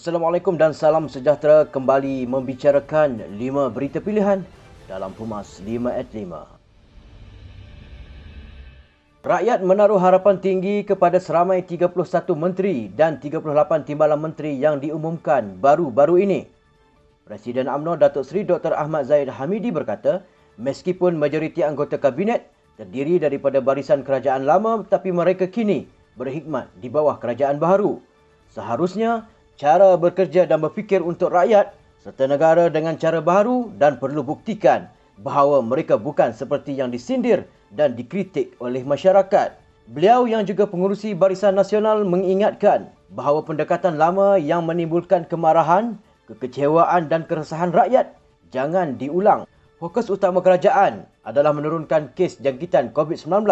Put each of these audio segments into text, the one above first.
Assalamualaikum dan salam sejahtera kembali membicarakan 5 berita pilihan dalam Pumas 5 at 5. Rakyat menaruh harapan tinggi kepada seramai 31 menteri dan 38 timbalan menteri yang diumumkan baru-baru ini. Presiden UMNO Datuk Seri Dr. Ahmad Zaid Hamidi berkata, meskipun majoriti anggota kabinet terdiri daripada barisan kerajaan lama tetapi mereka kini berhikmat di bawah kerajaan baru. Seharusnya cara bekerja dan berfikir untuk rakyat serta negara dengan cara baru dan perlu buktikan bahawa mereka bukan seperti yang disindir dan dikritik oleh masyarakat. Beliau yang juga pengurusi Barisan Nasional mengingatkan bahawa pendekatan lama yang menimbulkan kemarahan, kekecewaan dan keresahan rakyat jangan diulang. Fokus utama kerajaan adalah menurunkan kes jangkitan COVID-19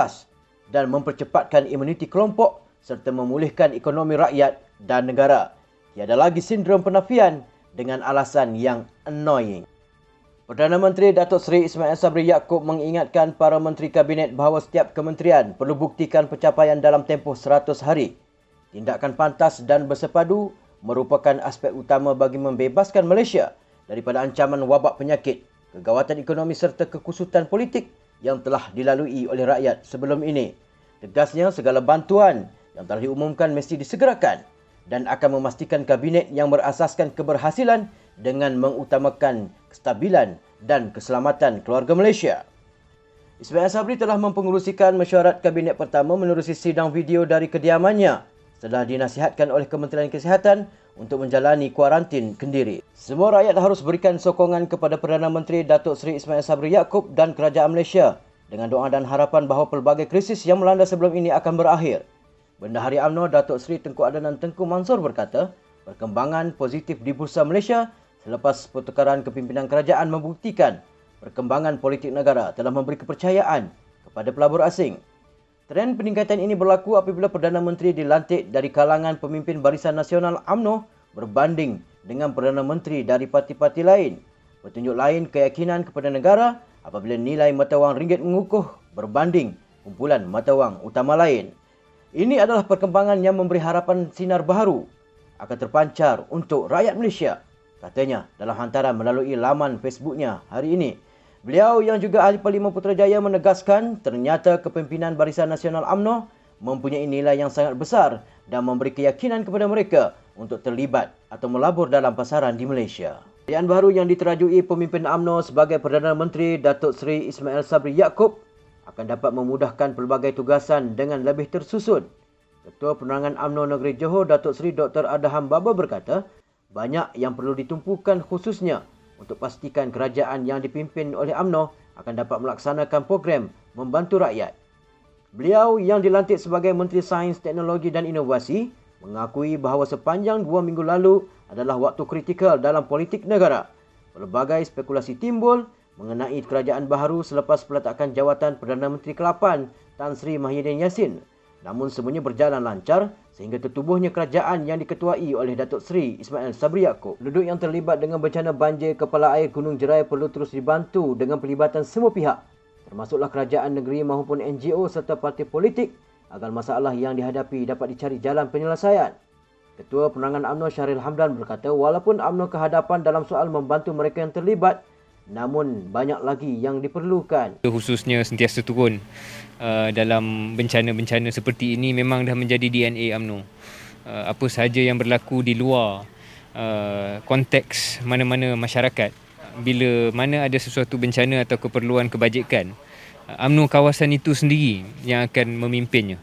dan mempercepatkan imuniti kelompok serta memulihkan ekonomi rakyat dan negara. Tiada lagi sindrom penafian dengan alasan yang annoying. Perdana Menteri Datuk Seri Ismail Sabri Yaakob mengingatkan para menteri kabinet bahawa setiap kementerian perlu buktikan pencapaian dalam tempoh 100 hari. Tindakan pantas dan bersepadu merupakan aspek utama bagi membebaskan Malaysia daripada ancaman wabak penyakit, kegawatan ekonomi serta kekusutan politik yang telah dilalui oleh rakyat sebelum ini. Tegasnya segala bantuan yang telah diumumkan mesti disegerakan dan akan memastikan kabinet yang berasaskan keberhasilan dengan mengutamakan kestabilan dan keselamatan keluarga Malaysia. Ismail Sabri telah mempengerusikan mesyuarat kabinet pertama menerusi sidang video dari kediamannya setelah dinasihatkan oleh Kementerian Kesihatan untuk menjalani kuarantin kendiri. Semua rakyat harus berikan sokongan kepada Perdana Menteri Datuk Seri Ismail Sabri Yaakob dan Kerajaan Malaysia dengan doa dan harapan bahawa pelbagai krisis yang melanda sebelum ini akan berakhir. Bendahari UMNO Datuk Seri Tengku Adenan Tengku Mansur berkata, perkembangan positif di Bursa Malaysia selepas pertukaran kepimpinan kerajaan membuktikan perkembangan politik negara telah memberi kepercayaan kepada pelabur asing. Trend peningkatan ini berlaku apabila Perdana Menteri dilantik dari kalangan pemimpin Barisan Nasional UMNO berbanding dengan Perdana Menteri dari parti-parti lain. Petunjuk lain keyakinan kepada negara apabila nilai mata wang ringgit mengukuh berbanding kumpulan mata wang utama lain. Ini adalah perkembangan yang memberi harapan sinar baru akan terpancar untuk rakyat Malaysia. Katanya dalam hantaran melalui laman Facebooknya hari ini. Beliau yang juga ahli Parlimen Putrajaya menegaskan ternyata kepimpinan Barisan Nasional AMNO mempunyai nilai yang sangat besar dan memberi keyakinan kepada mereka untuk terlibat atau melabur dalam pasaran di Malaysia. Pilihan baru yang diterajui pemimpin AMNO sebagai Perdana Menteri Datuk Seri Ismail Sabri Yaakob akan dapat memudahkan pelbagai tugasan dengan lebih tersusun. Ketua Penerangan UMNO Negeri Johor Datuk Seri Dr. Adham Baba berkata, banyak yang perlu ditumpukan khususnya untuk pastikan kerajaan yang dipimpin oleh UMNO akan dapat melaksanakan program membantu rakyat. Beliau yang dilantik sebagai Menteri Sains, Teknologi dan Inovasi mengakui bahawa sepanjang dua minggu lalu adalah waktu kritikal dalam politik negara. Pelbagai spekulasi timbul mengenai kerajaan baharu selepas peletakan jawatan Perdana Menteri ke-8 Tan Sri Mahidin Yassin. Namun semuanya berjalan lancar sehingga tertubuhnya kerajaan yang diketuai oleh Datuk Seri Ismail Sabri Yaakob. Penduduk yang terlibat dengan bencana banjir kepala air Gunung Jerai perlu terus dibantu dengan pelibatan semua pihak termasuklah kerajaan negeri maupun NGO serta parti politik agar masalah yang dihadapi dapat dicari jalan penyelesaian. Ketua Penerangan UMNO Syahril Hamdan berkata walaupun UMNO kehadapan dalam soal membantu mereka yang terlibat namun banyak lagi yang diperlukan. Khususnya sentiasa turun uh, dalam bencana-bencana seperti ini memang dah menjadi DNA UMNO. Uh, apa sahaja yang berlaku di luar uh, konteks mana-mana masyarakat bila mana ada sesuatu bencana atau keperluan kebajikan uh, UMNO kawasan itu sendiri yang akan memimpinnya.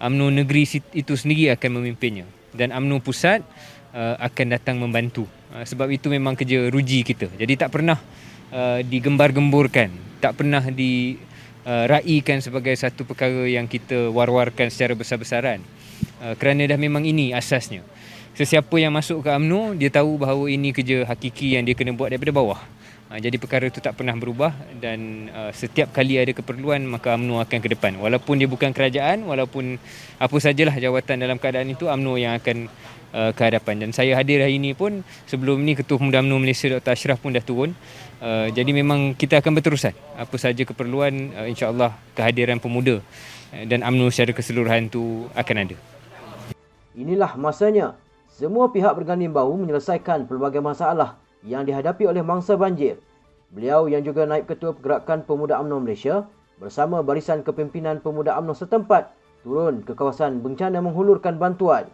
UMNO negeri itu sendiri akan memimpinnya dan UMNO pusat uh, akan datang membantu. Uh, sebab itu memang kerja ruji kita. Jadi tak pernah uh, digembar-gemburkan tak pernah diraikan uh, sebagai satu perkara yang kita war-warkan secara besar-besaran. Uh, kerana dah memang ini asasnya. Sesiapa yang masuk ke UMNO dia tahu bahawa ini kerja hakiki yang dia kena buat daripada bawah. Uh, jadi perkara itu tak pernah berubah dan uh, setiap kali ada keperluan maka UMNO akan ke depan. Walaupun dia bukan kerajaan walaupun apa sajalah jawatan dalam keadaan itu UMNO yang akan uh, ke hadapan dan saya hadir hari ini pun sebelum ni Ketua Pemuda UMNO Malaysia Dr. Ashraf pun dah turun uh, jadi memang kita akan berterusan apa saja keperluan uh, insyaAllah kehadiran pemuda dan UMNO secara keseluruhan tu akan ada Inilah masanya semua pihak berganding bahu menyelesaikan pelbagai masalah yang dihadapi oleh mangsa banjir. Beliau yang juga naib ketua Pergerakan Pemuda UMNO Malaysia bersama barisan kepimpinan Pemuda UMNO setempat turun ke kawasan bencana menghulurkan bantuan.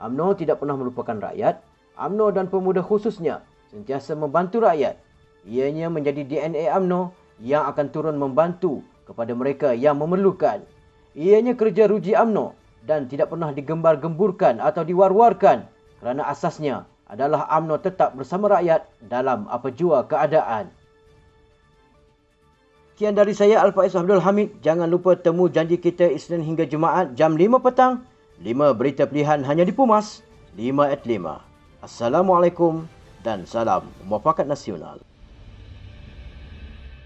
UMNO tidak pernah melupakan rakyat. UMNO dan pemuda khususnya sentiasa membantu rakyat. Ianya menjadi DNA UMNO yang akan turun membantu kepada mereka yang memerlukan. Ianya kerja ruji UMNO dan tidak pernah digembar-gemburkan atau diwar-warkan kerana asasnya adalah UMNO tetap bersama rakyat dalam apa jua keadaan. Sekian dari saya Al-Faiz Abdul Hamid. Jangan lupa temu janji kita Isnin hingga Jumaat jam 5 petang. 5 berita pilihan hanya di Pumas. 5 at 5. Assalamualaikum dan salam muafakat nasional.